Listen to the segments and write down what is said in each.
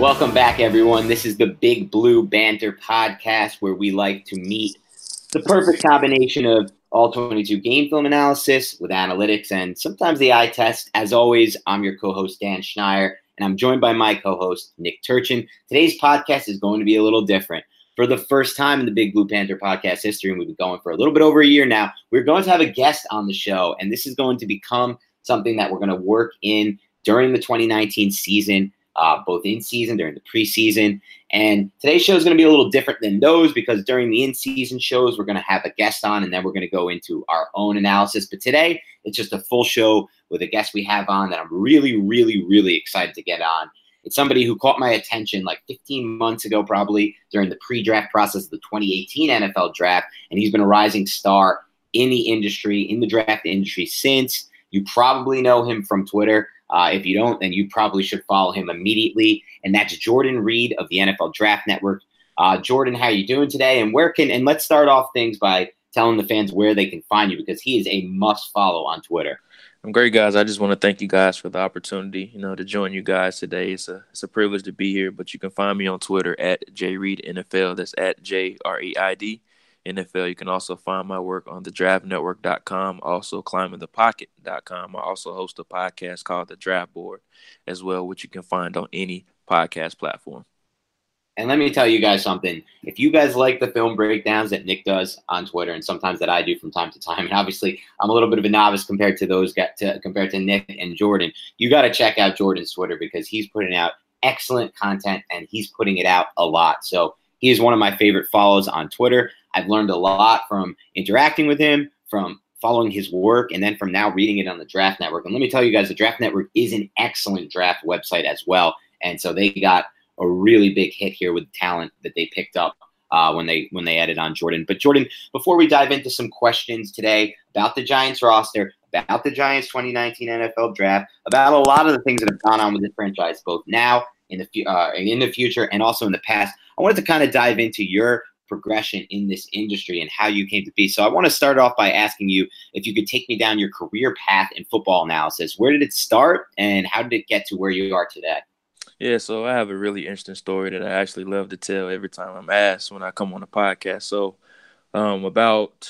Welcome back, everyone. This is the Big Blue Banter podcast where we like to meet the perfect combination of all 22 game film analysis with analytics and sometimes the eye test. As always, I'm your co host, Dan Schneier, and I'm joined by my co host, Nick Turchin. Today's podcast is going to be a little different. For the first time in the Big Blue Banter podcast history, and we've been going for a little bit over a year now, we're going to have a guest on the show, and this is going to become something that we're going to work in during the 2019 season uh, both in season during the preseason. And today's show is going to be a little different than those because during the in season shows, we're going to have a guest on and then we're going to go into our own analysis. But today, it's just a full show with a guest we have on that I'm really, really, really excited to get on. It's somebody who caught my attention like 15 months ago, probably during the pre draft process of the 2018 NFL draft. And he's been a rising star in the industry, in the draft industry since. You probably know him from Twitter. Uh, if you don't, then you probably should follow him immediately. And that's Jordan Reid of the NFL Draft Network. Uh, Jordan, how are you doing today? And where can and let's start off things by telling the fans where they can find you because he is a must follow on Twitter. I'm great, guys. I just want to thank you guys for the opportunity, you know, to join you guys today. It's a it's a privilege to be here. But you can find me on Twitter at jreidnfl. That's at J R E I D NFL. You can also find my work on the draftnetwork.com, also climbingthepocket.com. I also host a podcast called The Draft Board as well, which you can find on any podcast platform. And let me tell you guys something. If you guys like the film breakdowns that Nick does on Twitter, and sometimes that I do from time to time, and obviously I'm a little bit of a novice compared to those get to compared to Nick and Jordan, you got to check out Jordan's Twitter because he's putting out excellent content and he's putting it out a lot. So he is one of my favorite follows on Twitter. I've learned a lot from interacting with him, from following his work, and then from now reading it on the Draft Network. And let me tell you guys, the Draft Network is an excellent draft website as well. And so they got a really big hit here with talent that they picked up uh, when they when they added on Jordan. But Jordan, before we dive into some questions today about the Giants roster, about the Giants 2019 NFL Draft, about a lot of the things that have gone on with this franchise, both now in the uh, in the future and also in the past, I wanted to kind of dive into your progression in this industry and how you came to be. So I want to start off by asking you if you could take me down your career path in football analysis. Where did it start and how did it get to where you are today? Yeah, so I have a really interesting story that I actually love to tell every time I'm asked when I come on a podcast. So um, about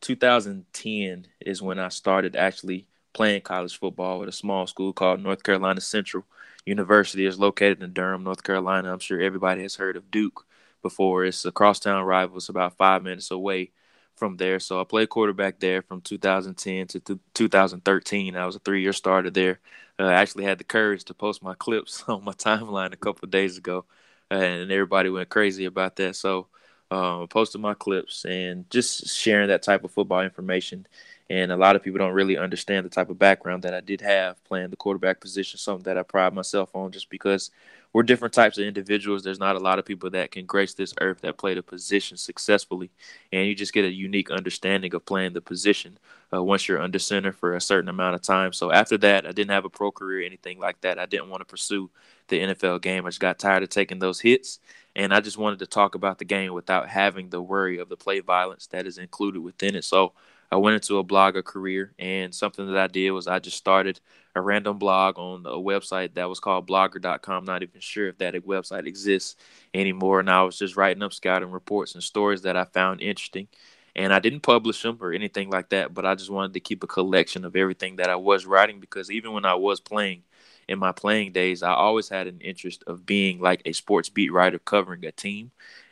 2010 is when I started actually playing college football with a small school called North Carolina Central University. is located in Durham, North Carolina. I'm sure everybody has heard of Duke before. It's a crosstown rival. It's about five minutes away from there. So I played quarterback there from 2010 to th- 2013. I was a three-year starter there. Uh, I actually had the courage to post my clips on my timeline a couple days ago and everybody went crazy about that. So um, posted my clips and just sharing that type of football information. And a lot of people don't really understand the type of background that I did have playing the quarterback position, something that I pride myself on just because we're different types of individuals. There's not a lot of people that can grace this earth that played a position successfully, and you just get a unique understanding of playing the position uh, once you're under center for a certain amount of time. So after that, I didn't have a pro career, anything like that. I didn't want to pursue the NFL game. I just got tired of taking those hits, and I just wanted to talk about the game without having the worry of the play violence that is included within it. So I went into a blogger career, and something that I did was I just started a random blog on a website that was called blogger.com. Not even sure if that website exists anymore. And I was just writing up scouting reports and stories that I found interesting. And I didn't publish them or anything like that, but I just wanted to keep a collection of everything that I was writing because even when I was playing in my playing days, I always had an interest of being like a sports beat writer covering a team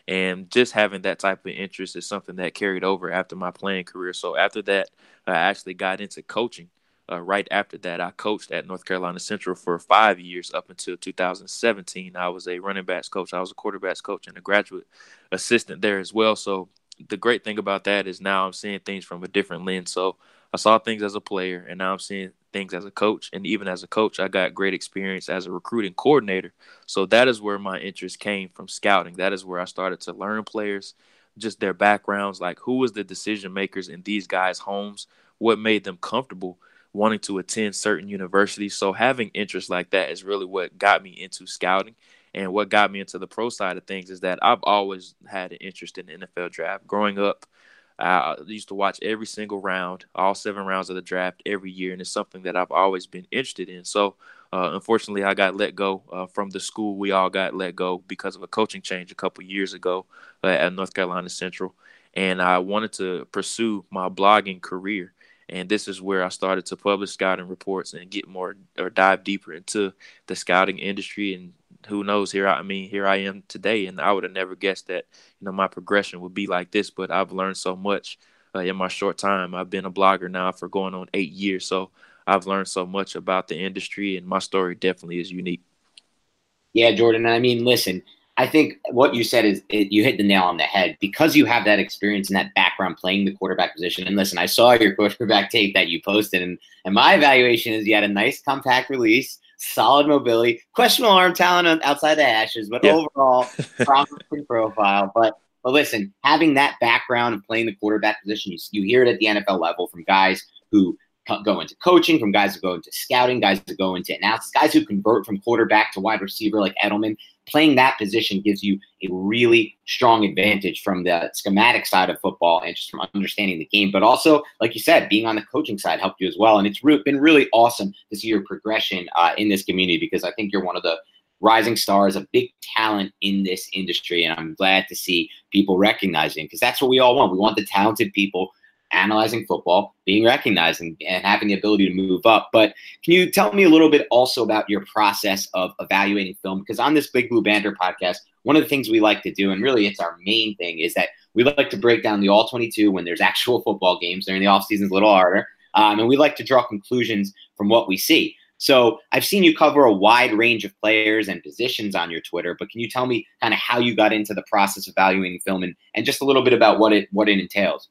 and just having that type of interest is something that carried over after my playing career. So after that, I actually got into coaching. Uh, right after that, I coached at North Carolina Central for five years up until 2017. I was a running backs coach, I was a quarterbacks coach, and a graduate assistant there as well. So the great thing about that is now I'm seeing things from a different lens. So I saw things as a player, and now I'm seeing things as a coach. And even as a coach, I got great experience as a recruiting coordinator. So that is where my interest came from scouting. That is where I started to learn players, just their backgrounds, like who was the decision makers in these guys' homes, what made them comfortable wanting to attend certain universities. So having interest like that is really what got me into scouting. And what got me into the pro side of things is that I've always had an interest in the NFL draft. Growing up, I used to watch every single round, all seven rounds of the draft every year, and it's something that I've always been interested in. So, uh, unfortunately, I got let go uh, from the school. We all got let go because of a coaching change a couple years ago uh, at North Carolina Central, and I wanted to pursue my blogging career. And this is where I started to publish scouting reports and get more or dive deeper into the scouting industry and who knows here I, I mean here I am today and I would have never guessed that you know my progression would be like this but I've learned so much uh, in my short time I've been a blogger now for going on 8 years so I've learned so much about the industry and my story definitely is unique yeah Jordan I mean listen I think what you said is it, you hit the nail on the head because you have that experience and that background playing the quarterback position. And listen, I saw your quarterback tape that you posted, and, and my evaluation is you had a nice compact release solid mobility, questionable arm talent outside the hashes, but yeah. overall promising profile. But but listen, having that background of playing the quarterback position, you, you hear it at the NFL level from guys who go into coaching, from guys who go into scouting, guys who go into analysis, guys who convert from quarterback to wide receiver like Edelman playing that position gives you a really strong advantage from the schematic side of football and just from understanding the game. But also, like you said, being on the coaching side helped you as well. And it's re- been really awesome to see your progression uh, in this community because I think you're one of the rising stars, a big talent in this industry. And I'm glad to see people recognizing because that's what we all want. We want the talented people analyzing football, being recognized, and, and, having the ability to move up. But can you tell me a little bit also about your process of evaluating film? Because on this Big Blue Banter podcast, one of the things we like to do, and really it's our main thing, is that we like to break down the all 22 when there's actual football games. During the off season is a little harder. Um, and we like to draw conclusions from what we see. So I've seen you cover a wide range of players and positions on your Twitter, but can you tell me kind of how you got into the process of evaluating film and, and just a little bit about what it what it entails?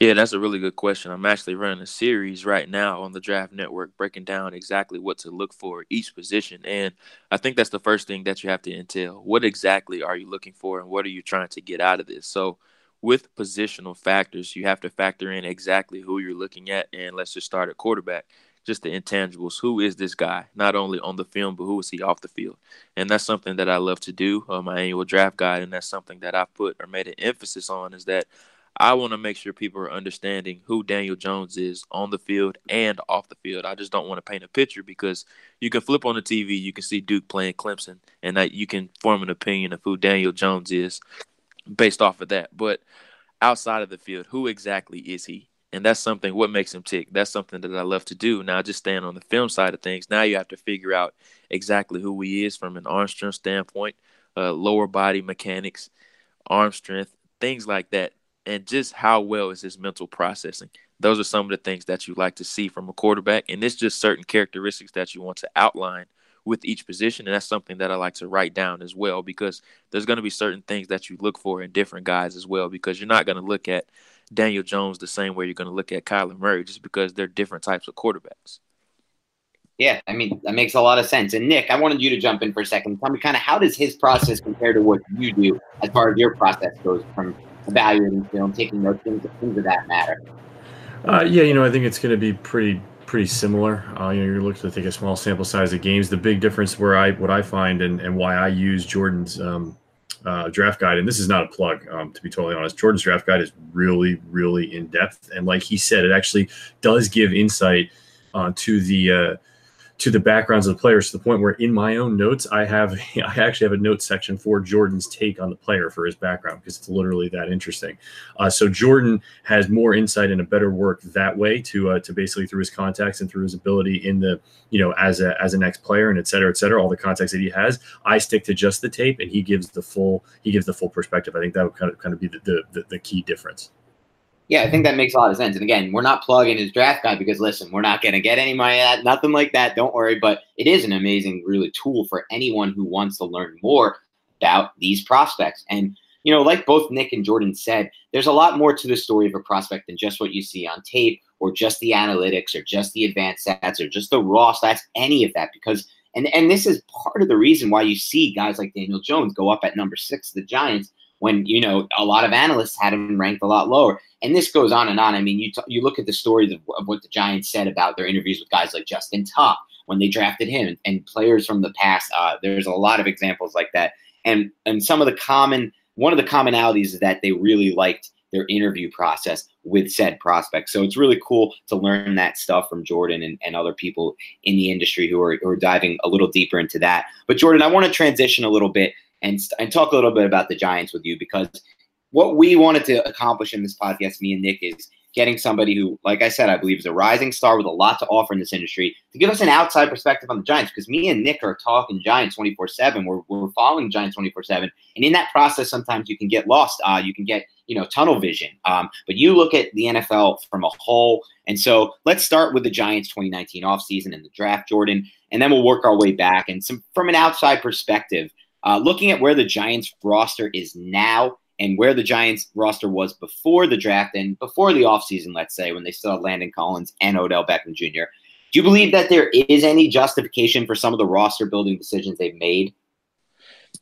Yeah, that's a really good question. I'm actually running a series right now on the Draft Network breaking down exactly what to look for each position. And I think that's the first thing that you have to entail. What exactly are you looking for and what are you trying to get out of this? So, with positional factors, you have to factor in exactly who you're looking at. And let's just start at quarterback, just the intangibles. Who is this guy? Not only on the film, but who is he off the field? And that's something that I love to do on my annual draft guide. And that's something that I put or made an emphasis on is that I want to make sure people are understanding who Daniel Jones is on the field and off the field. I just don't want to paint a picture because you can flip on the TV, you can see Duke playing Clemson, and that you can form an opinion of who Daniel Jones is based off of that. But outside of the field, who exactly is he? And that's something what makes him tick. That's something that I love to do. Now, just staying on the film side of things, now you have to figure out exactly who he is from an arm strength standpoint, uh, lower body mechanics, arm strength, things like that and just how well is his mental processing. Those are some of the things that you like to see from a quarterback, and it's just certain characteristics that you want to outline with each position. And that's something that I like to write down as well because there's going to be certain things that you look for in different guys as well because you're not going to look at Daniel Jones the same way you're going to look at Kyler Murray just because they're different types of quarterbacks. Yeah, I mean that makes a lot of sense. And Nick, I wanted you to jump in for a second. Tell me kind of how does his process compare to what you do as far as your process goes from evaluating film, taking notes, things, things of that matter. Uh, yeah, you know, I think it's going to be pretty pretty similar. Uh, you know, you're looking to take a small sample size of games. The big difference where I what I find and, and why I use Jordan's um, uh, draft guide, and this is not a plug, um, to be totally honest. Jordan's draft guide is really, really in depth, and like he said, it actually does give insight uh, to the uh, to the backgrounds of the players to the point where in my own notes I have I actually have a note section for Jordan's take on the player for his background because it's literally that interesting. Uh, so Jordan has more insight and a better work that way to uh, to basically through his contacts and through his ability in the you know as a as an ex player and et cetera et cetera all the contacts that he has. I stick to just the tape and he gives the full he gives the full perspective. I think that would kind of kind of be the the, the key difference. Yeah, I think that makes a lot of sense. And again, we're not plugging his draft guide because listen, we're not going to get any money at nothing like that. Don't worry. But it is an amazing, really tool for anyone who wants to learn more about these prospects. And you know, like both Nick and Jordan said, there's a lot more to the story of a prospect than just what you see on tape or just the analytics or just the advanced stats or just the raw stats, any of that. Because and and this is part of the reason why you see guys like Daniel Jones go up at number six, the Giants, when you know a lot of analysts had him ranked a lot lower. And this goes on and on. I mean, you t- you look at the stories of, of, what the Giants said about their interviews with guys like Justin Tuck when they drafted him, and, players from the past. Uh, there's a lot of examples like that, and and some of the common one of the commonalities is that they really liked their interview process with said prospects. So it's really cool to learn that stuff from Jordan and, and other people in the industry who are, who are diving a little deeper into that. But Jordan, I want to transition a little bit and, and talk a little bit about the Giants with you because what we wanted to accomplish in this podcast, me and Nick, is getting somebody who, like I said, I believe is a rising star with a lot to offer in this industry to give us an outside perspective on the Giants. Because me and Nick are talking Giants 24 7. We're, we're following Giants 24 7. And in that process, sometimes you can get lost. Uh, you can get, you know, tunnel vision. Um, but you look at the NFL from a whole. And so let's start with the Giants 2019 offseason and the draft, Jordan. And then we'll work our way back. And some from an outside perspective, uh, looking at where the Giants roster is now and where the Giants roster was before the draft and before the offseason, let's say, when they still had Landon Collins and Odell Beckham Jr., do you believe that there is any justification for some of the roster building decisions they've made?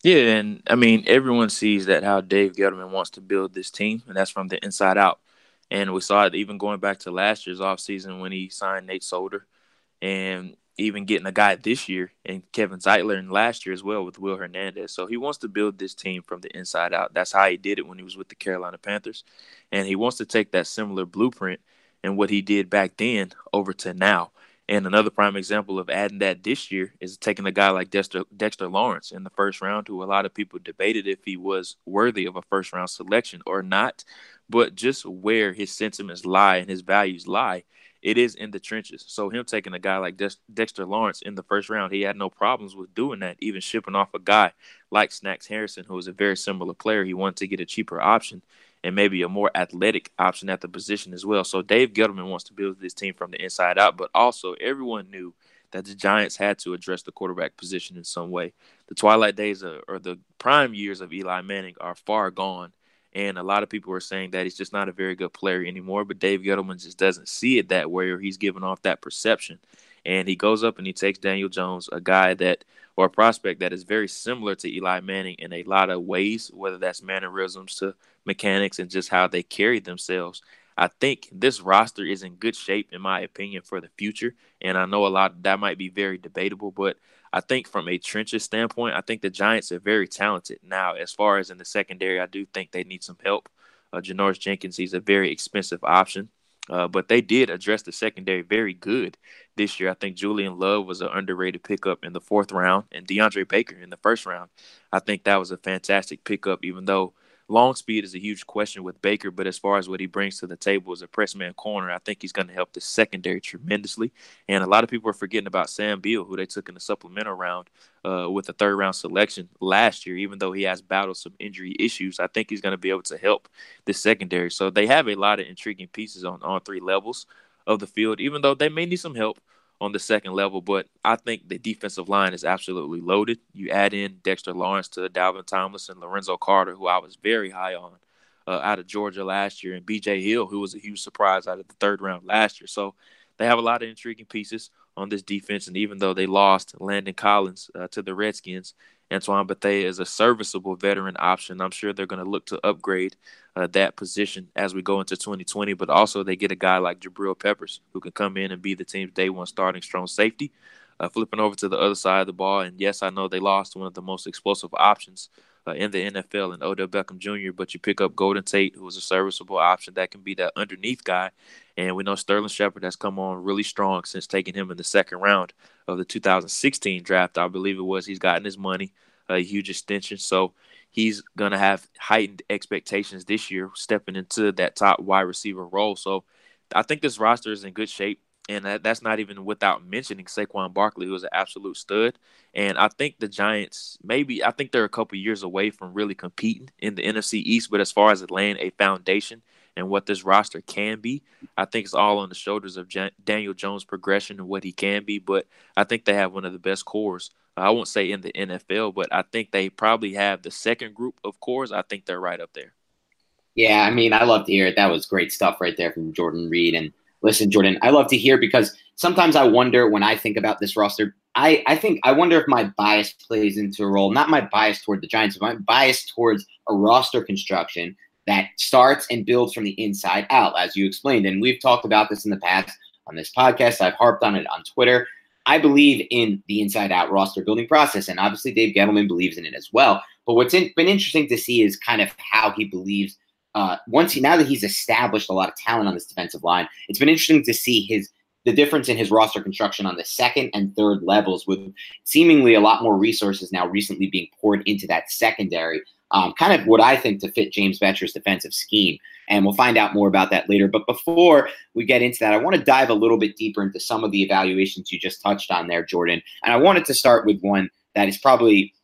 Yeah, and I mean, everyone sees that how Dave Gettleman wants to build this team, and that's from the inside out. And we saw it even going back to last year's offseason when he signed Nate Solder. And even getting a guy this year and Kevin Zeitler and last year as well with Will Hernandez. So he wants to build this team from the inside out. That's how he did it when he was with the Carolina Panthers. And he wants to take that similar blueprint and what he did back then over to now. And another prime example of adding that this year is taking a guy like Dexter, Dexter Lawrence in the first round, who a lot of people debated if he was worthy of a first round selection or not. But just where his sentiments lie and his values lie, it is in the trenches. So him taking a guy like Dex- Dexter Lawrence in the first round, he had no problems with doing that. Even shipping off a guy like Snacks Harrison, who was a very similar player, he wanted to get a cheaper option and maybe a more athletic option at the position as well. So Dave Gettleman wants to build this team from the inside out, but also everyone knew that the Giants had to address the quarterback position in some way. The twilight days or the prime years of Eli Manning are far gone and a lot of people are saying that he's just not a very good player anymore. But Dave Gettleman just doesn't see it that way, or he's giving off that perception. And he goes up and he takes Daniel Jones, a guy that or a prospect that is very similar to Eli Manning in a lot of ways, whether that's mannerisms to mechanics and just how they carry themselves. I think this roster is in good shape, in my opinion, for the future. And I know a lot that might be very debatable, but I think from a trenches standpoint, I think the Giants are very talented. Now, as far as in the secondary, I do think they need some help. Uh, Janoris Jenkins, he's a very expensive option. Uh, but they did address the secondary very good this year. I think Julian Love was an underrated pickup in the fourth round, and DeAndre Baker in the first round. I think that was a fantastic pickup, even though Long speed is a huge question with Baker, but as far as what he brings to the table as a press man corner, I think he's going to help the secondary tremendously. And a lot of people are forgetting about Sam Beal, who they took in the supplemental round uh, with a third round selection last year. Even though he has battled some injury issues, I think he's going to be able to help the secondary. So they have a lot of intriguing pieces on all three levels of the field, even though they may need some help on the second level, but I think the defensive line is absolutely loaded. You add in Dexter Lawrence to Dalvin Tomlinson, and Lorenzo Carter, who I was very high on uh, out of Georgia last year, and BJ Hill, who was a huge surprise out of the third round last year. So they have a lot of intriguing pieces on this defense. And even though they lost Landon Collins uh, to the Redskins, Antoine Bethea is a serviceable veteran option. I'm sure they're going to look to upgrade uh, that position as we go into 2020. But also, they get a guy like Jabril Peppers who can come in and be the team's day one starting strong safety. Uh, flipping over to the other side of the ball, and yes, I know they lost one of the most explosive options uh, in the NFL and Odell Beckham Jr., but you pick up Golden Tate, who is a serviceable option that can be that underneath guy. And we know Sterling Shepard has come on really strong since taking him in the second round of the 2016 draft, I believe it was. He's gotten his money, a huge extension. So he's going to have heightened expectations this year, stepping into that top wide receiver role. So I think this roster is in good shape. And that, that's not even without mentioning Saquon Barkley, who is an absolute stud. And I think the Giants, maybe, I think they're a couple years away from really competing in the NFC East. But as far as laying a foundation and what this roster can be. I think it's all on the shoulders of Jan- Daniel Jones' progression and what he can be. But I think they have one of the best cores. I won't say in the NFL, but I think they probably have the second group of cores. I think they're right up there. Yeah, I mean, I love to hear it. That was great stuff right there from Jordan Reid. And listen, Jordan, I love to hear because sometimes I wonder when I think about this roster. I, I think I wonder if my bias plays into a role. Not my bias toward the Giants, but my bias towards a roster construction that starts and builds from the inside out, as you explained. And we've talked about this in the past on this podcast. I've harped on it on Twitter. I believe in the inside out roster building process, and obviously Dave Gettleman believes in it as well. But what's in, been interesting to see is kind of how he believes. Uh, once he now that he's established a lot of talent on this defensive line, it's been interesting to see his the difference in his roster construction on the second and third levels, with seemingly a lot more resources now recently being poured into that secondary um, kind of what I think to fit James Bettcher's defensive scheme. And we'll find out more about that later. But before we get into that, I want to dive a little bit deeper into some of the evaluations you just touched on there, Jordan. And I wanted to start with one that is probably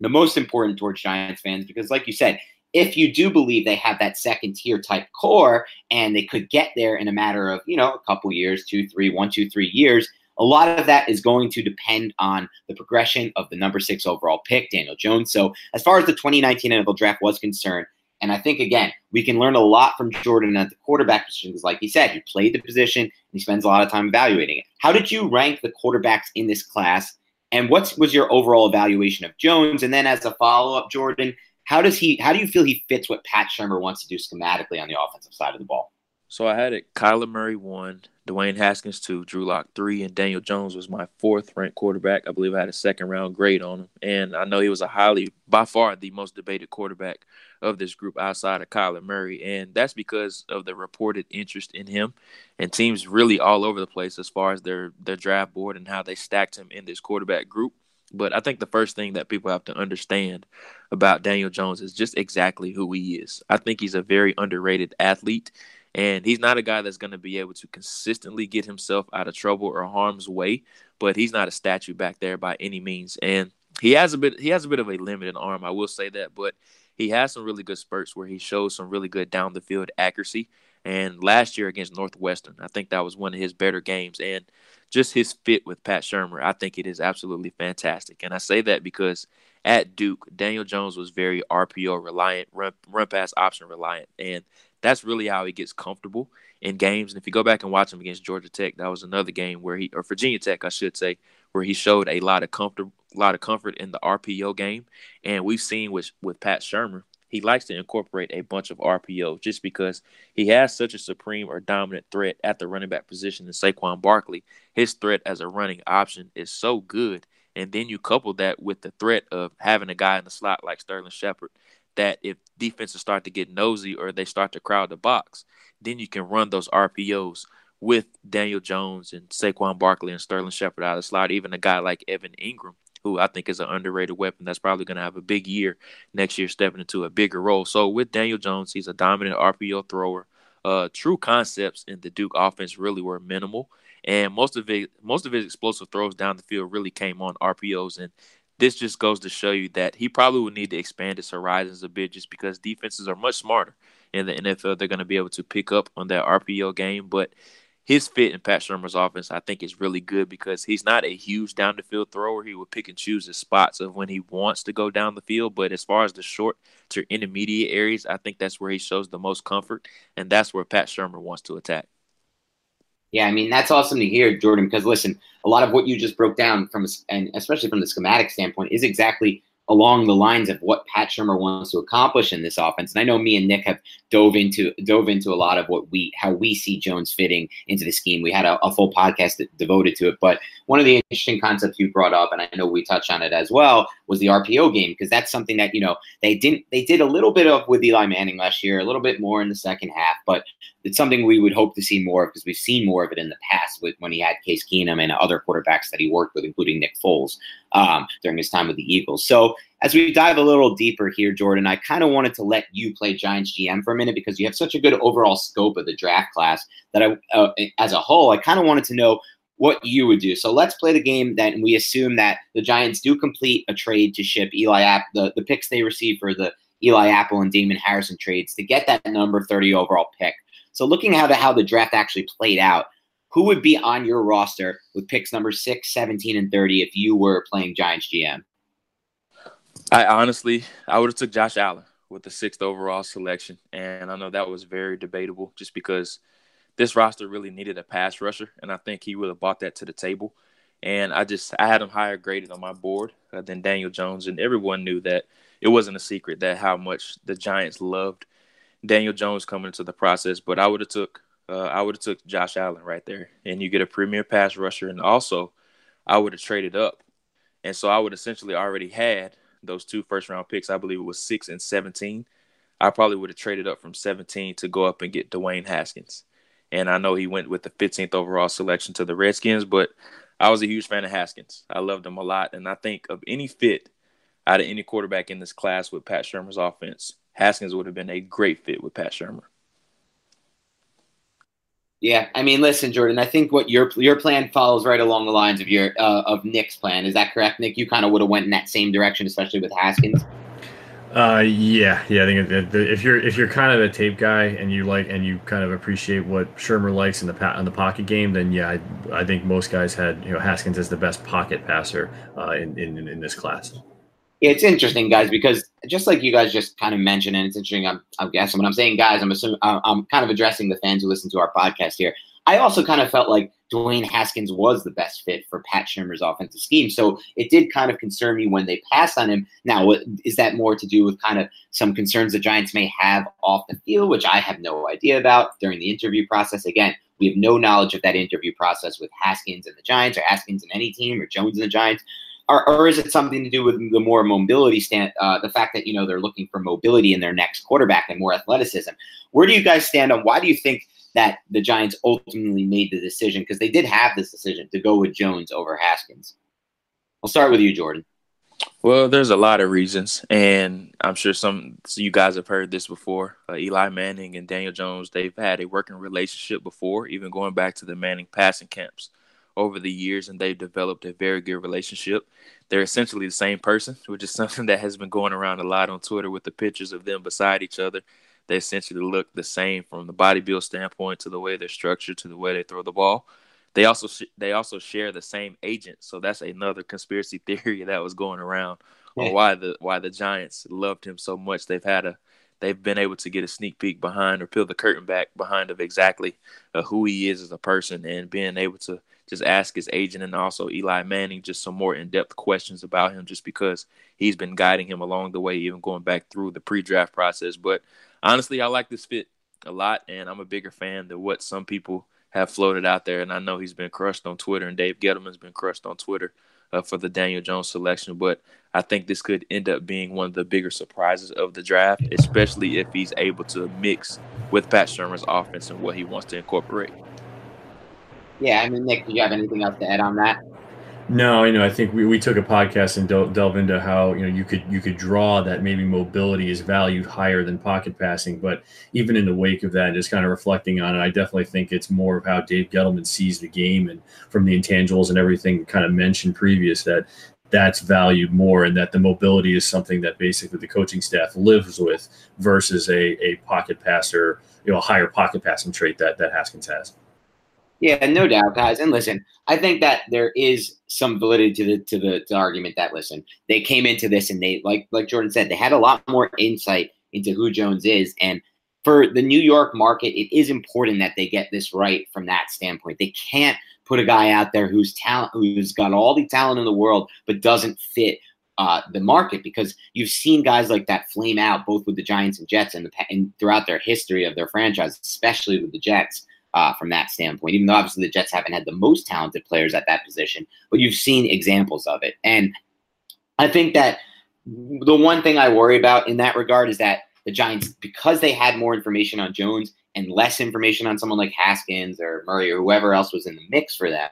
the most important towards Giants fans because, like you said, if you do believe they have that second tier type core and they could get there in a matter of, you know, a couple years, two, three, one, two, three years, a lot of that is going to depend on the progression of the number six overall pick, Daniel Jones. So, as far as the 2019 NFL draft was concerned, and I think, again, we can learn a lot from Jordan at the quarterback position because, like he said, he played the position and he spends a lot of time evaluating it. How did you rank the quarterbacks in this class? And what was your overall evaluation of Jones? And then, as a follow up, Jordan, how does he? How do you feel he fits what Pat Shurmur wants to do schematically on the offensive side of the ball? So I had it Kyler Murray one, Dwayne Haskins two, Drew Lock three, and Daniel Jones was my fourth ranked quarterback. I believe I had a second round grade on him. And I know he was a highly, by far, the most debated quarterback of this group outside of Kyler Murray. And that's because of the reported interest in him and teams really all over the place as far as their, their draft board and how they stacked him in this quarterback group. But I think the first thing that people have to understand about Daniel Jones is just exactly who he is. I think he's a very underrated athlete. And he's not a guy that's going to be able to consistently get himself out of trouble or harm's way, but he's not a statue back there by any means. And he has a bit he has a bit of a limited arm, I will say that, but he has some really good spurts where he shows some really good down the field accuracy. And last year against Northwestern, I think that was one of his better games. And just his fit with Pat Shurmur, I think it is absolutely fantastic. And I say that because at Duke, Daniel Jones was very RPO reliant, run, run pass option reliant. And that's really how he gets comfortable in games. And if you go back and watch him against Georgia Tech, that was another game where he or Virginia Tech, I should say, where he showed a lot of comfort, a lot of comfort in the RPO game. And we've seen with with Pat Shurmur, he likes to incorporate a bunch of RPO just because he has such a supreme or dominant threat at the running back position in Saquon Barkley. His threat as a running option is so good. And then you couple that with the threat of having a guy in the slot like Sterling Shepard that if defenses start to get nosy or they start to crowd the box, then you can run those RPOs with Daniel Jones and Saquon Barkley and Sterling Shepard out of the slot, even a guy like Evan Engram, who I think is an underrated weapon that's probably going to have a big year next year, stepping into a bigger role. So with Daniel Jones, he's a dominant RPO thrower. Uh, true concepts in the Duke offense really were minimal, and most of it, most of his explosive throws down the field really came on RPOs. And this just goes to show you that he probably would need to expand his horizons a bit just because defenses are much smarter in the NFL. They're going to be able to pick up on that RPO game, but his fit in Pat Shurmur's offense, I think, is really good because he's not a huge down the field thrower. He will pick and choose his spots of when he wants to go down the field. But as far as the short to intermediate areas, I think that's where he shows the most comfort, and that's where Pat Shurmur wants to attack. Yeah, I mean that's awesome to hear, Jordan. Because listen, a lot of what you just broke down from, and especially from the schematic standpoint, is exactly along the lines of what Pat Shurmur wants to accomplish in this offense. And I know me and Nick have dove into dove into a lot of what we how we see Jones fitting into the scheme. We had a, a full podcast devoted to it. But one of the interesting concepts you brought up, and I know we touched on it as well, was the RPO game because that's something that you know they didn't they did a little bit of with Eli Manning last year, a little bit more in the second half, but it's something we would hope to see more because we've seen more of it in the past with when he had Case Keenum and other quarterbacks that he worked with, including Nick Foles um, during his time with the Eagles. So as we dive a little deeper here, Jordan, I kind of wanted to let you play Giants GM for a minute because you have such a good overall scope of the draft class that I, uh, as a whole, I kind of wanted to know what you would do. So let's play the game that we assume that the Giants do complete a trade to ship Eli App, the, the picks they receive for the Eli Apple and Damon Harrison trades to get that number 30 overall pick. So looking at how the draft actually played out, who would be on your roster with picks number 6, 17, and 30 if you were playing Giants GM? I honestly, I would have took Josh Allen with the sixth overall selection, and I know that was very debatable, just because this roster really needed a pass rusher, and I think he would have brought that to the table. And I just I had him higher graded on my board uh, than Daniel Jones, and everyone knew that it wasn't a secret that how much the Giants loved Daniel Jones coming into the process. But I would have took uh, I would have took Josh Allen right there, and you get a premier pass rusher, and also I would have traded up, and so I would essentially already had those two first round picks, I believe it was six and 17. I probably would have traded up from 17 to go up and get Dwayne Haskins. And I know he went with the 15th overall selection to the Redskins, but I was a huge fan of Haskins. I loved him a lot. And I think of any fit out of any quarterback in this class with Pat Shurmur's offense, Haskins would have been a great fit with Pat Shurmur. Yeah, I mean, listen, Jordan. I think what your your plan follows right along the lines of your uh, of Nick's plan. Is that correct, Nick? You kind of would have went in that same direction, especially with Haskins. Uh, yeah, yeah. I think if you're if you're kind of a tape guy and you like and you kind of appreciate what Shurmur likes in the in the pocket game, then yeah, I, I think most guys had you know Haskins as the best pocket passer uh, in, in in this class. Yeah, it's interesting, guys, because just like you guys just kind of mentioned, and it's interesting. I'm, I'm guessing when I'm saying guys, I'm assuming uh, I'm kind of addressing the fans who listen to our podcast here. I also kind of felt like Dwayne Haskins was the best fit for Pat Shurmur's offensive scheme. So it did kind of concern me when they passed on him. Now, is that more to do with kind of some concerns the Giants may have off the field, which I have no idea about during the interview process? Again, we have no knowledge of that interview process with Haskins and the Giants, or Haskins and any team, or Jones and the Giants or, or is it something to do with the more mobility stand, uh, the fact that you know they're looking for mobility in their next quarterback and more athleticism? Where do you guys stand on why do you think that the Giants ultimately made the decision because they did have this decision to go with Jones over Haskins? I'll start with you, Jordan. Well, there's a lot of reasons, and I'm sure some so you guys have heard this before. Uh, Eli Manning and Daniel Jones, they've had a working relationship before, even going back to the Manning passing camps over the years and they've developed a very good relationship. They're essentially the same person, which is something that has been going around a lot on Twitter with the pictures of them beside each other. They essentially look the same from the body build standpoint to the way they're structured to the way they throw the ball. They also sh- they also share the same agent, so that's another conspiracy theory that was going around on why the why the Giants loved him so much. They've had a they've been able to get a sneak peek behind or peel the curtain back behind of exactly uh, who he is as a person and being able to just ask his agent and also Eli Manning just some more in depth questions about him, just because he's been guiding him along the way, even going back through the pre draft process. But honestly, I like this fit a lot, and I'm a bigger fan than what some people have floated out there. And I know he's been crushed on Twitter, and Dave Gettleman's been crushed on Twitter uh, for the Daniel Jones selection. But I think this could end up being one of the bigger surprises of the draft, especially if he's able to mix with Pat Shurmur's offense and what he wants to incorporate. Yeah, I mean, Nick, do you have anything else to add on that? No, you know, I think we, we took a podcast and del- delve into how you know you could you could draw that maybe mobility is valued higher than pocket passing, but even in the wake of that, just kind of reflecting on it, I definitely think it's more of how Dave Gettleman sees the game and from the intangibles and everything kind of mentioned previous that that's valued more and that the mobility is something that basically the coaching staff lives with versus a, a pocket passer, you know, a higher pocket passing trait that that Haskins has. Yeah, no doubt, guys. And listen, I think that there is some validity to the to the, to the argument that listen, they came into this and they like like Jordan said, they had a lot more insight into who Jones is. And for the New York market, it is important that they get this right from that standpoint. They can't put a guy out there who's talent, who's got all the talent in the world, but doesn't fit uh, the market because you've seen guys like that flame out both with the Giants and Jets and, the, and throughout their history of their franchise, especially with the Jets. Uh, from that standpoint, even though obviously the Jets haven't had the most talented players at that position, but you've seen examples of it. And I think that the one thing I worry about in that regard is that the Giants, because they had more information on Jones and less information on someone like Haskins or Murray or whoever else was in the mix for them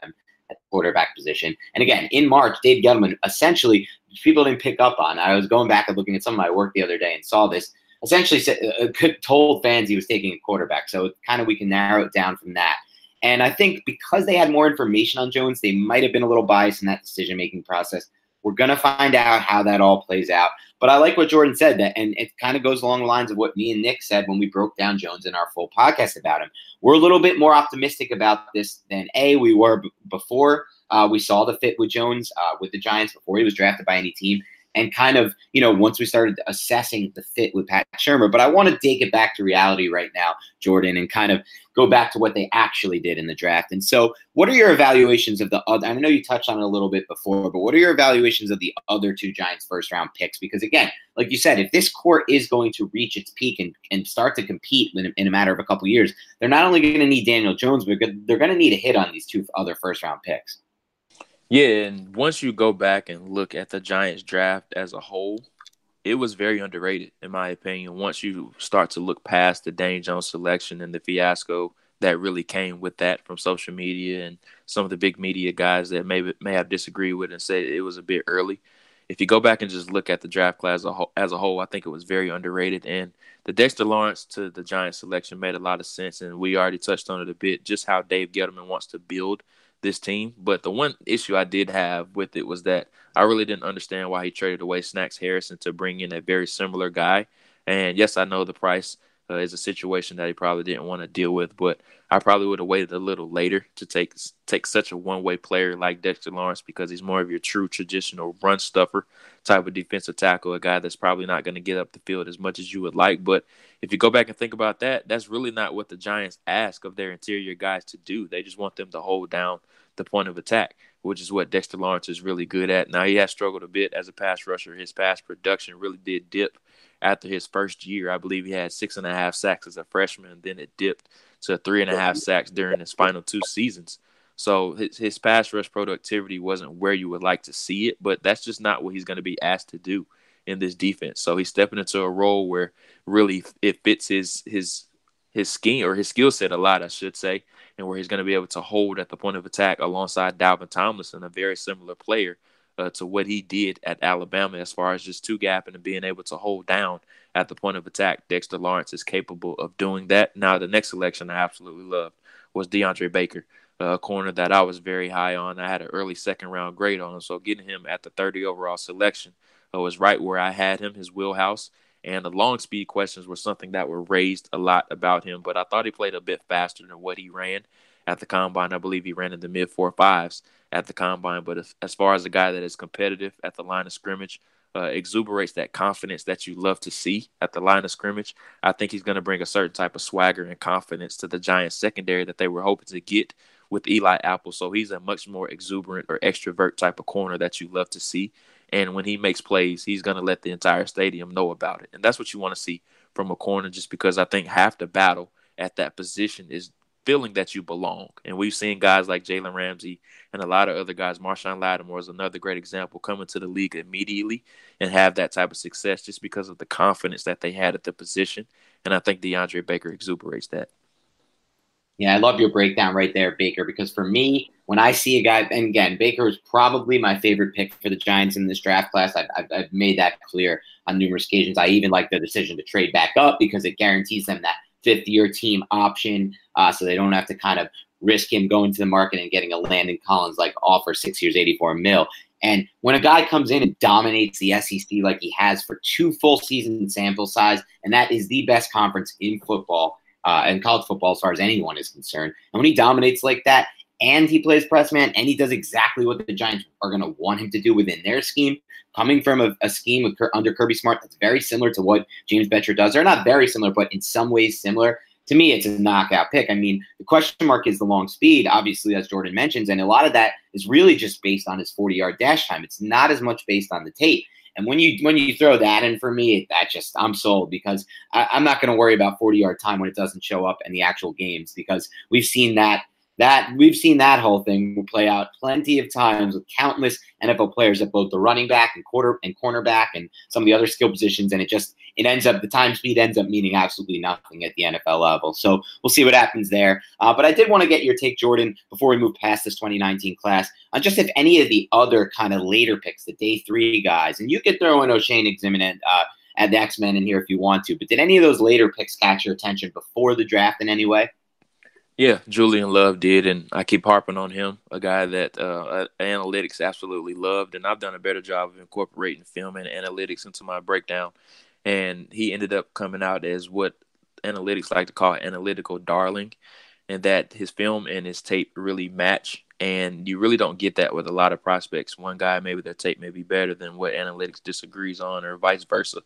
at the quarterback position. And again, in March, Dave Gettleman essentially people didn't pick up on. I was going back and looking at some of my work the other day and saw this. Essentially, uh, uh told fans he was taking a quarterback. So kind of we can narrow it down from that. And I think because they had more information on Jones, they might have been a little biased in that decision making process. We're going to find out how that all plays out. But I like what Jordan said that, and it kind of goes along the lines of what me and Nick said when we broke down Jones in our full podcast about him. We're a little bit more optimistic about this than a we were b- before uh, we saw the fit with Jones uh, with the Giants before he was drafted by any team and kind of, you know, once we started assessing the fit with Pat Shurmur. But I want to take it back to reality right now, Jordan, and kind of go back to what they actually did in the draft. And so, what are your evaluations of the other? I know you touched on it a little bit before, but what are your evaluations of the other two Giants first round picks? Because again, like you said, if this core is going to reach its peak and, and start to compete in, in a matter of a couple years, they're not only going to need Daniel Jones, but they're going to need a hit on these two other first round picks. Yeah, and once you go back and look at the Giants draft as a whole, it was very underrated, in my opinion. Once you start to look past the Dane Jones selection and the fiasco that really came with that from social media and some of the big media guys that may may have disagreed with and said it was a bit early. If you go back and just look at the draft class as a whole, as a whole I think it was very underrated. And the Dexter Lawrence to the Giants selection made a lot of sense, and we already touched on it a bit. Just how Dave Gettleman wants to build this team. But the one issue I did have with it was that I really didn't understand why he traded away Snacks Harrison to bring in a very similar guy. And yes, I know the price uh, is a situation that he probably didn't want to deal with, but I probably would have waited a little later to take take such a one way player like Dexter Lawrence because he's more of your true traditional run stuffer type of defensive tackle, a guy that's probably not going to get up the field as much as you would like. But if you go back and think about that, that's really not what the Giants ask of their interior guys to do. They just want them to hold down the point of attack, which is what Dexter Lawrence is really good at. Now he has struggled a bit as a pass rusher. His pass production really did dip after his first year. I believe he had six and a half sacks as a freshman, then it dipped to three and a half sacks during his final two seasons. So his, his pass rush productivity wasn't where you would like to see it, but that's just not what he's going to be asked to do in this defense. So he's stepping into a role where really it fits his his his scheme or his skill set a lot, I should say, and where he's going to be able to hold at the point of attack alongside Dalvin Tomlinson, a very similar player uh, to what he did at Alabama as far as just two gapping and being able to hold down at the point of attack. Dexter Lawrence is capable of doing that. Now, the next selection I absolutely loved was DeAndre Baker, a corner that I was very high on. I had an early second round grade on him, so getting him at the 30 overall selection uh, was right where I had him, his wheelhouse. And the long speed questions were something that were raised a lot about him, but I thought he played a bit faster than what he ran at the combine. I believe he ran in the mid four fives at the combine. But if, as far as a guy that is competitive at the line of scrimmage, uh, exuberates that confidence that you love to see at the line of scrimmage, I think he's going to bring a certain type of swagger and confidence to the Giants secondary that they were hoping to get with Eli Apple. So he's a much more exuberant or extrovert type of corner that you love to see. And when he makes plays, he's going to let the entire stadium know about it. And that's what you want to see from a corner, just because I think half the battle at that position is feeling that you belong. And we've seen guys like Jalen Ramsey and a lot of other guys. Marshon Lattimore is another great example coming to the league immediately and have that type of success just because of the confidence that they had at the position. And I think DeAndre Baker exuberates that. Yeah, I love your breakdown right there, Baker, because for me, when I see a guy, and again, Baker is probably my favorite pick for the Giants in this draft class. I've, I've, I've made that clear on numerous occasions. I even like the decision to trade back up because it guarantees them that fifth year team option uh, so they don't have to kind of risk him going to the market and getting a Landon Collins like offer six years, 84 mil. And when a guy comes in and dominates the SEC like he has for two full season sample size, and that is the best conference in football, uh, in college football as far as anyone is concerned. And when he dominates like that, and he plays press man, and he does exactly what the Giants are going to want him to do within their scheme, coming from a, a scheme with, under Kirby Smart that's very similar to what James Bettcher does. They're not very similar, but in some ways similar. To me, it's a knockout pick. I mean, the question mark is the long speed, obviously, as Jordan mentions, and a lot of that is really just based on his 40 yard dash time. It's not as much based on the tape. And when you when you throw that in for me, that just I'm sold because I, I'm not going to worry about 40 yard time when it doesn't show up in the actual games because we've seen that that we've seen that whole thing play out plenty of times with countless NFL players at both the running back and quarter and cornerback and some of the other skill positions, and it just it ends up the time speed ends up meaning absolutely nothing at the NFL level. So we'll see what happens there. Uh, but I did want to get your take, Jordan, before we move past this 2019 class, on just if any of the other kind of later picks, the day three guys, and you could throw in Oshane Ximines. Uh, at the X Men in here if you want to, but did any of those later picks catch your attention before the draft in any way? Yeah, Julian Love did, and I keep harping on him, a guy that uh, analytics absolutely loved, and I've done a better job of incorporating film and analytics into my breakdown. And he ended up coming out as what analytics like to call analytical darling, and that his film and his tape really match. And you really don't get that with a lot of prospects. One guy, maybe their tape may be better than what analytics disagrees on, or vice versa.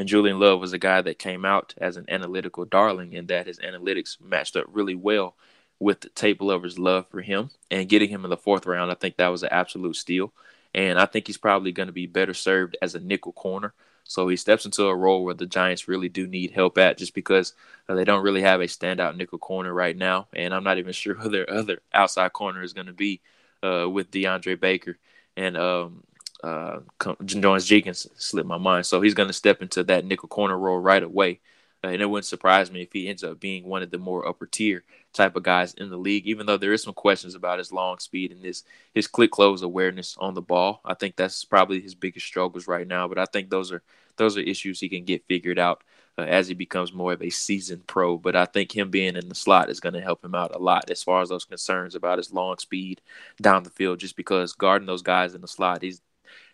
And Julian Love was a guy that came out as an analytical darling in that his analytics matched up really well with the tape lovers' love for him. And getting him in the fourth round, I think that was an absolute steal. And I think he's probably going to be better served as a nickel corner. So he steps into a role where the Giants really do need help at just because uh, they don't really have a standout nickel corner right now. And I'm not even sure who their other outside corner is going to be uh, with DeAndre Baker. And um, uh, Janoris Jenkins slipped my mind. So he's going to step into that nickel corner role right away. Uh, and it wouldn't surprise me if he ends up being one of the more upper tier type of guys in the league, even though there is some questions about his long speed and his his click close awareness on the ball. I think that's probably his biggest struggles right now. But I think those are those are issues he can get figured out uh, as he becomes more of a seasoned pro. But I think him being in the slot is going to help him out a lot as far as those concerns about his long speed down the field. Just because guarding those guys in the slot, he's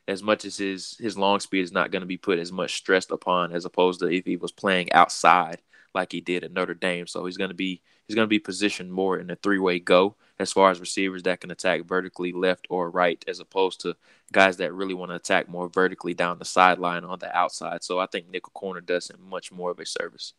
as much as his his long speed is not going to be put as much stressed upon as opposed to if he was playing outside like he did at Notre Dame. So he's going to be he's going to be positioned more in a three way go as far as receivers that can attack vertically left or right, as opposed to guys that really want to attack more vertically down the sideline on the outside. So I think nickel corner does him much more of a service.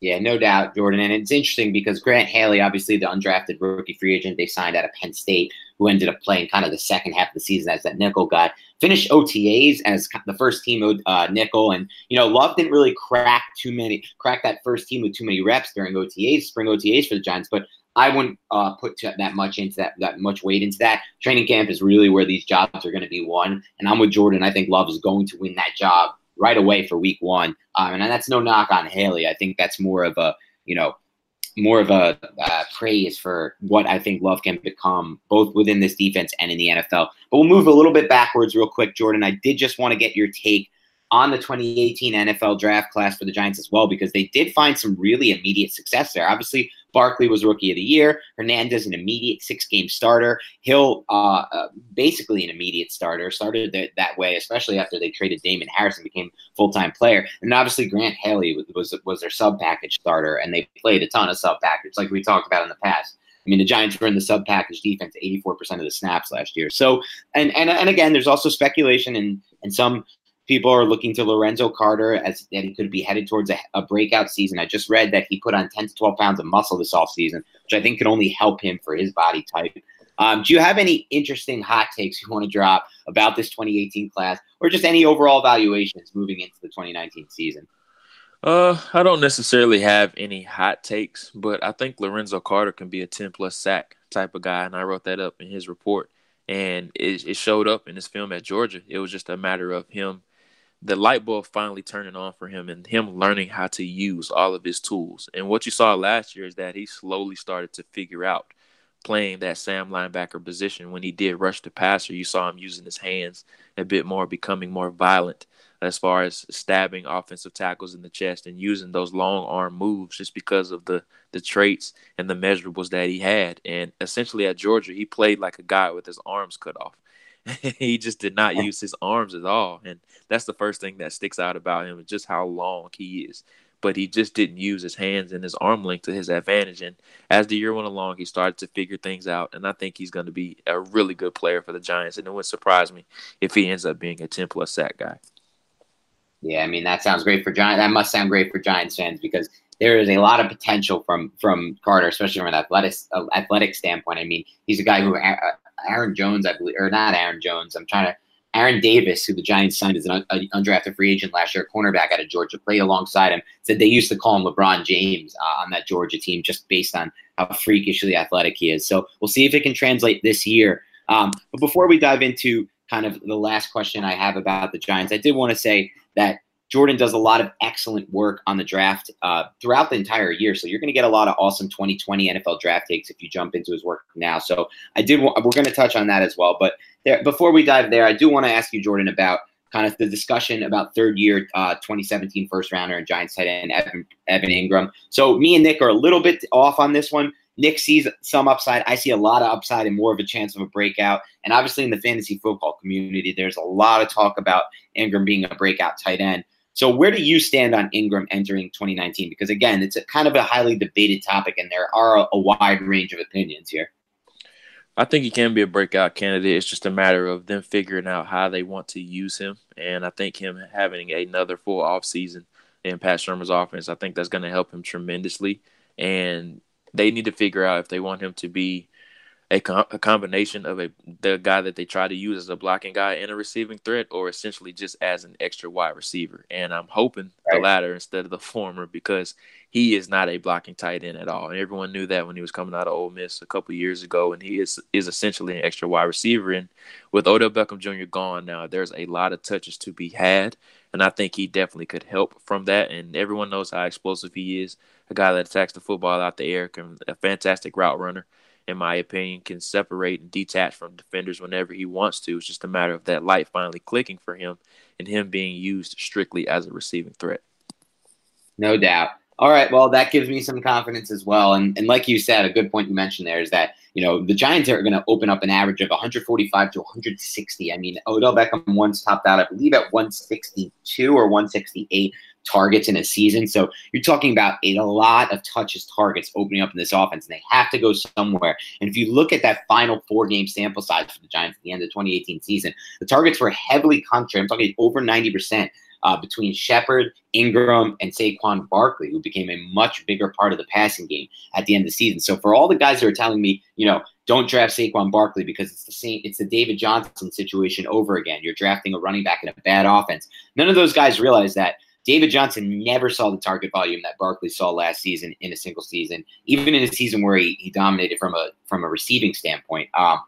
Yeah, no doubt, Jordan. And it's interesting because Grant Haley, obviously the undrafted rookie free agent they signed out of Penn State, who ended up playing kind of the second half of the season as that nickel guy, finished OTAs as the first team uh, nickel. And, you know, Love didn't really crack too many, crack that first team with too many reps during OTAs, spring OTAs for the Giants. But I wouldn't uh, put that much into that, that much weight into that. Training camp is really where these jobs are going to be won. And I'm with Jordan. I think Love is going to win that job right away for week one. Um, and that's no knock on Haley. I think that's more of a, you know, more of a uh, praise for what I think Love can become, both within this defense and in the NFL. But we'll move a little bit backwards real quick, Jordan. I did just want to get your take on the 2018 NFL draft class for the Giants as well, because they did find some really immediate success there. Obviously, Barkley was rookie of the year. Hernandez, an immediate six game starter. Hill, uh, uh, basically an immediate starter, started th- that way, especially after they traded Damon Harrison, became full time player. And obviously, Grant Haley was, was, was their sub package starter, and they played a ton of sub package, like we talked about in the past. I mean, the Giants were in the sub package defense 84% of the snaps last year. So, and, and, and again, there's also speculation and, and some people are looking to Lorenzo Carter as that he could be headed towards a, a, breakout season. I just read that he put on 10 to 12 pounds of muscle this offseason, which I think could only help him for his body type. Um, do you have any interesting hot takes you want to drop about this 2018 class or just any overall valuations moving into the 2019 season? Uh, I don't necessarily have any hot takes, but I think Lorenzo Carter can be a 10 plus sack type of guy, and I wrote that up in his report. And it, it showed up in his film at Georgia. It was just a matter of him the light bulb finally turning on for him and him learning how to use all of his tools. And what you saw last year is that he slowly started to figure out playing that Sam linebacker position. When he did rush the passer, you saw him using his hands a bit more, becoming more violent as far as stabbing offensive tackles in the chest and using those long arm moves just because of the the traits and the measurables that he had. And essentially at Georgia, he played like a guy with his arms cut off. he just did not use his arms at all. And that's the first thing that sticks out about him is just how long he is. but he just didn't use his hands and his arm length to his advantage. And as the year went along, he started to figure things out, and I think he's going to be a really good player for the Giants. And it wouldn't surprise me if he ends up being a 10 plus sack guy. Yeah, I mean that sounds great for Giants. That must sound great for Giants fans because there is a lot of potential from from Carter, especially from an athletic uh, athletic standpoint. I mean, he's a guy who uh, Aaron Jones, I believe, or not Aaron Jones. I'm trying to Aaron Davis, who the Giants signed as an undrafted free agent last year, cornerback out of Georgia, played alongside him. Said they used to call him LeBron James uh, on that Georgia team just based on how freakishly athletic he is. So we'll see if it can translate this year. Um, but before we dive into kind of the last question I have about the Giants, I did want to say that Jordan does a lot of excellent work on the draft uh, throughout the entire year. So you're going to get a lot of awesome 2020 NFL draft takes if you jump into his work now. So I did. We're going to touch on that as well. But there, before we dive there, I do want to ask you, Jordan, about kind of the discussion about third year uh, 2017 first rounder and Giants tight end Evan, Evan Engram. So me and Nick are a little bit off on this one. Nick sees some upside. I see a lot of upside and more of a chance of a breakout. And obviously, in the fantasy football community, there's a lot of talk about Engram being a breakout tight end. So where do you stand on Engram entering 2019? Because again, it's a kind of a highly debated topic, and there are a, a wide range of opinions here. I think he can be a breakout candidate. It's just a matter of them figuring out how they want to use him, and I think him having another full off season in Pat Shurmur's offense, I think that's going to help him tremendously. And they need to figure out if they want him to be a, com- a combination of a the guy that they try to use as a blocking guy and a receiving threat, or essentially just as an extra wide receiver. And I'm hoping right. the latter instead of the former because he is not a blocking tight end at all. And everyone knew that when he was coming out of Ole Miss a couple years ago, and he is is essentially an extra wide receiver. And with Odell Beckham Jr. gone now, there's a lot of touches to be had, and I think he definitely could help from that. And everyone knows how explosive he is, a guy that attacks the football out the air, can a fantastic route runner in my opinion, can separate and detach from defenders whenever he wants to. It's just a matter of that light finally clicking for him and him being used strictly as a receiving threat. No doubt. All right. Well, that gives me some confidence as well. And, and like you said, a good point you mentioned there is that, you know, the Giants are going to open up an average of 145 to 160. I mean, Odell Beckham once topped out, I believe, at 162 or 168 targets in a season. So you're talking about a lot of touches, targets opening up in this offense, and they have to go somewhere. And if you look at that final four game sample size for the Giants at the end of 2018 season, the targets were heavily concentrated. I'm talking over 90%. Uh, between Shepard, Engram, and Saquon Barkley, who became a much bigger part of the passing game at the end of the season. So for all the guys who are telling me, you know, don't draft Saquon Barkley because it's the same, it's the David Johnson situation over again. You're drafting a running back in a bad offense. None of those guys realize that David Johnson never saw the target volume that Barkley saw last season in a single season, even in a season where he, he dominated from a from a receiving standpoint. Um,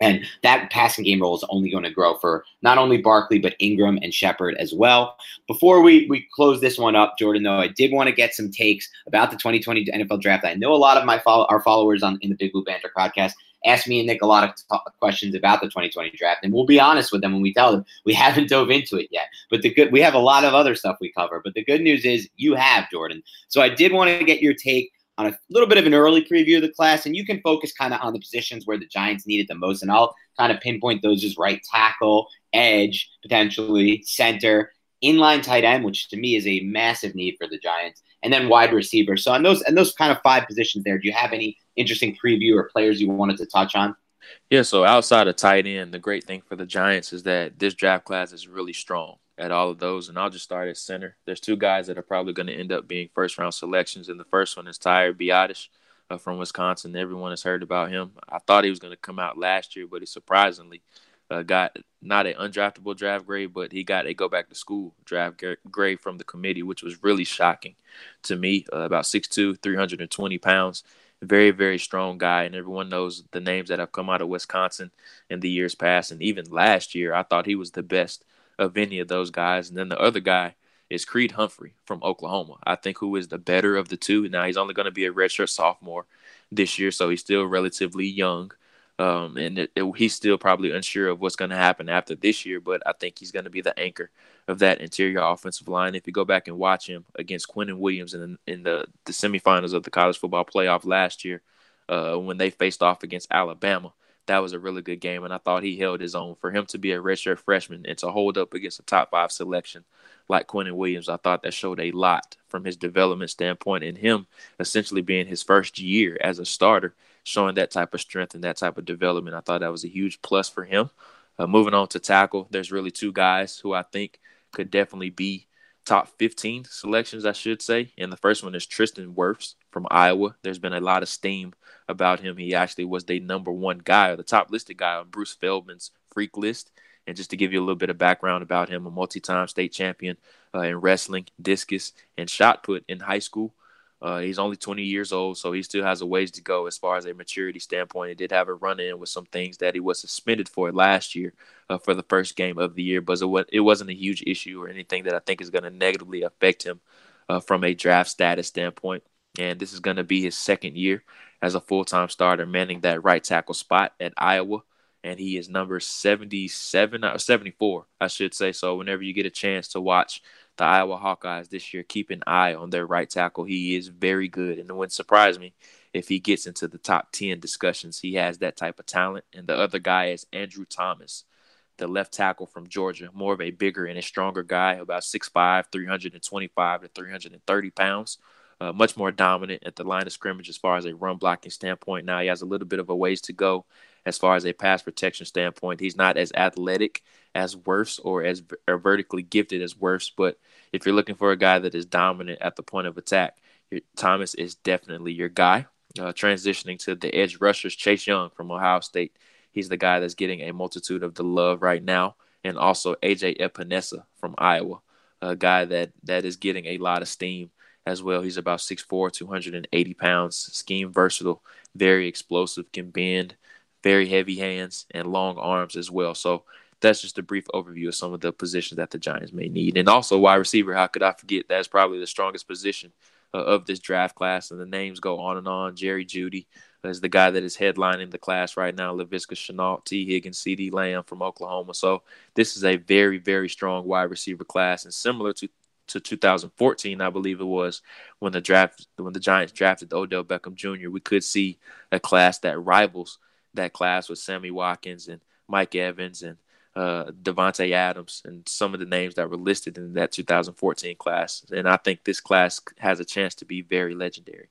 and that passing game role is only going to grow for not only Barkley, but Engram and Shepard as well. Before we, we close this one up, Jordan, though, I did want to get some takes about the 2020 NFL draft. I know a lot of my follow- our followers on in the Big Blue Banter podcast ask me and Nick a lot of t- questions about the 2020 draft, and we'll be honest with them when we tell them we haven't dove into it yet. But the good, we have a lot of other stuff we cover. But the good news is you have, Jordan. So I did want to get your take on a little bit of an early preview of the class, and you can focus kind of on the positions where the Giants needed the most, and I'll kind of pinpoint those as right tackle, edge, potentially center, inline tight end, which to me is a massive need for the Giants, and then wide receiver. So on those and those kind of five positions there, do you have any interesting preview or players you wanted to touch on? Yeah, so outside of tight end, the great thing for the Giants is that this draft class is really strong at all of those. And I'll just start at center. There's two guys that are probably going to end up being first round selections. And the first one is Tyler Biadasz uh, from Wisconsin. Everyone has heard about him. I thought he was going to come out last year, but he surprisingly uh, got not an undraftable draft grade, but he got a go back to school draft grade from the committee, which was really shocking to me. Uh, about 6'2, 320 pounds. Very, very strong guy. And everyone knows the names that have come out of Wisconsin in the years past. And even last year, I thought he was the best of any of those guys. And then the other guy is Creed Humphrey from Oklahoma. I think who is the better of the two. Now, he's only going to be a redshirt sophomore this year, so he's still relatively young. Um, and it, it, he's still probably unsure of what's going to happen after this year, but I think he's going to be the anchor of that interior offensive line. If you go back and watch him against Quinnen Williams in, in the, the semifinals of the college football playoff last year, uh, when they faced off against Alabama, that was a really good game, and I thought he held his own. For him to be a redshirt freshman and to hold up against a top five selection like Quinnen Williams, I thought that showed a lot from his development standpoint and him essentially being his first year as a starter, showing that type of strength and that type of development. I thought that was a huge plus for him. Uh, moving on to tackle, there's really two guys who I think could definitely be top 15 selections, I should say. And the first one is Tristan Wirfs from Iowa. There's been a lot of steam about him. He actually was the number one guy or the top listed guy on Bruce Feldman's freak list. And just to give you a little bit of background about him, a multi time state champion uh, in wrestling, discus, and shot put in high school. Uh, he's only 20 years old, so he still has a ways to go as far as a maturity standpoint. He did have a run in with some things that he was suspended for last year uh, for the first game of the year, but it wasn't a huge issue or anything that I think is going to negatively affect him uh, from a draft status standpoint. And this is going to be his second year as a full time starter, manning that right tackle spot at Iowa. And he is number 77 or uh, 74, I should say. So, whenever you get a chance to watch the Iowa Hawkeyes this year, keep an eye on their right tackle. He is very good. And it wouldn't surprise me if he gets into the top 10 discussions. He has that type of talent. And the other guy is Andrew Thomas, the left tackle from Georgia, more of a bigger and a stronger guy, about 6'5, 325 to 330 pounds uh, much more dominant at the line of scrimmage as far as a run blocking standpoint. Now he has a little bit of a ways to go as far as a pass protection standpoint. He's not as athletic as Wirfs or as or vertically gifted as Wirfs, but if you're looking for a guy that is dominant at the point of attack, Thomas is definitely your guy. Uh, transitioning to the edge rushers, Chase Young from Ohio State. He's the guy that's getting a multitude of the love right now. And also AJ Epenesa from Iowa, a guy that, that is getting a lot of steam as well. He's about 6'4, 280 pounds, scheme versatile, very explosive, can bend, very heavy hands, and long arms as well. So that's just a brief overview of some of the positions that the Giants may need. And also wide receiver, how could I forget? That's probably the strongest position uh, of this draft class. And the names go on and on. Jerry Jeudy is the guy that is headlining the class right now. Laviska Shenault, Tee Higgins, CeeDee Lamb from Oklahoma. So this is a very, very strong wide receiver class. And similar to to 2014, I believe it was when the draft when the Giants drafted Odell Beckham Jr. We could see a class that rivals that class with Sammy Watkins and Mike Evans and uh, Davante Adams and some of the names that were listed in that 2014 class. And I think this class has a chance to be very legendary.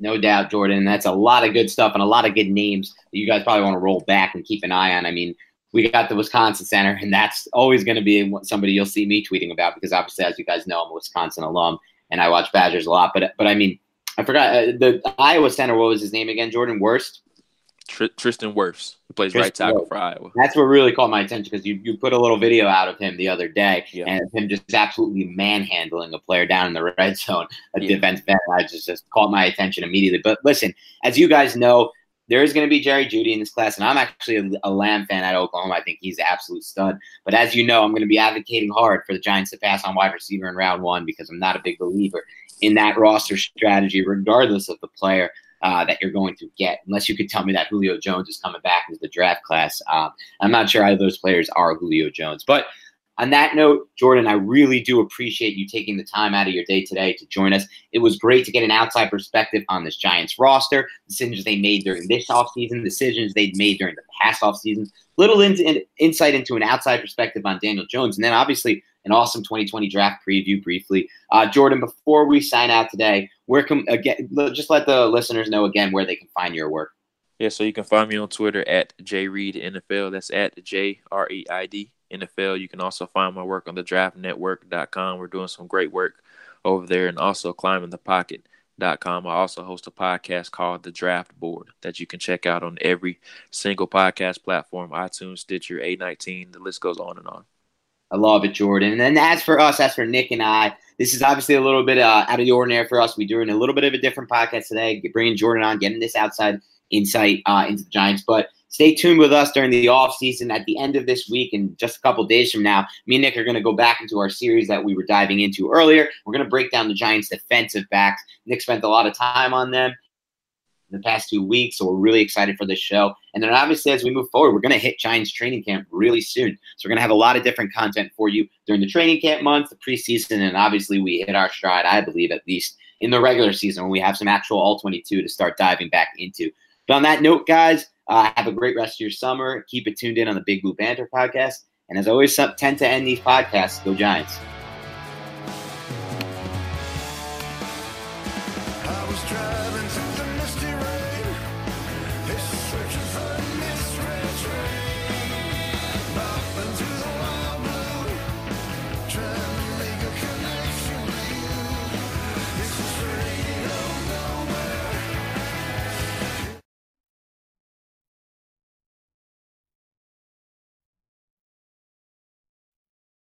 No doubt, Jordan. That's a lot of good stuff and a lot of good names that you guys probably want to roll back and keep an eye on. I mean, we got the Wisconsin Center, and that's always going to be somebody you'll see me tweeting about because obviously, as you guys know, I'm a Wisconsin alum and I watch Badgers a lot. But but I mean, I forgot uh, the Iowa Center. What was his name again? Jordan Worst. Tr- Tristan Wirfs, who plays Tristan right tackle for Iowa. That's what really caught my attention because you, you put a little video out of him the other day yeah. and him just absolutely manhandling a player down in the red zone, a yeah. defense end. I just, just caught my attention immediately. But listen, as you guys know, there is going to be Jerry Jeudy in this class, and I'm actually a, a, Lamb fan at Oklahoma. I think he's an absolute stud. But as you know, I'm going to be advocating hard for the Giants to pass on wide receiver in round one because I'm not a big believer in that roster strategy, regardless of the player uh, that you're going to get, unless you could tell me that Julio Jones is coming back into the draft class. Um, I'm not sure either those players are Julio Jones, but on that note, Jordan, I really do appreciate you taking the time out of your day today to join us. It was great to get an outside perspective on this Giants roster, decisions they made during this offseason, decisions they'd made during the past offseason, little in, in, insight into an outside perspective on Daniel Jones, and then obviously an awesome 2020 draft preview briefly. Uh, Jordan, before we sign out today, where can again just let the listeners know again where they can find your work. Yeah, so you can find me on Twitter at jreid NFL. That's at J R E I D NFL. You can also find my work on the draftnetwork.com. We're doing some great work over there and also climbingthepocket.com. I also host a podcast called The Draft Board that you can check out on every single podcast platform iTunes, Stitcher, A19. The list goes on and on. I love it, Jordan. And then as for us, as for Nick and I, this is obviously a little bit uh, out of the ordinary for us. We're doing a little bit of a different podcast today, bringing Jordan on, getting this outside insight uh, into the Giants. But stay tuned with us during the off season. At the end of this week, and just a couple days from now, me and Nick are going to go back into our series that we were diving into earlier. We're going to break down the Giants' defensive backs. Nick spent a lot of time on them in the past two weeks, so we're really excited for this show. And then obviously, as we move forward, we're going to hit Giants training camp really soon. So we're going to have a lot of different content for you during the training camp month, the preseason, and obviously we hit our stride, I believe, at least in the regular season when we have some actual all 22 to start diving back into. But on that note, guys, Uh, have a great rest of your summer. Keep it tuned in on the Big Blue Banter podcast. And as always, tend to end these podcasts. Go Giants.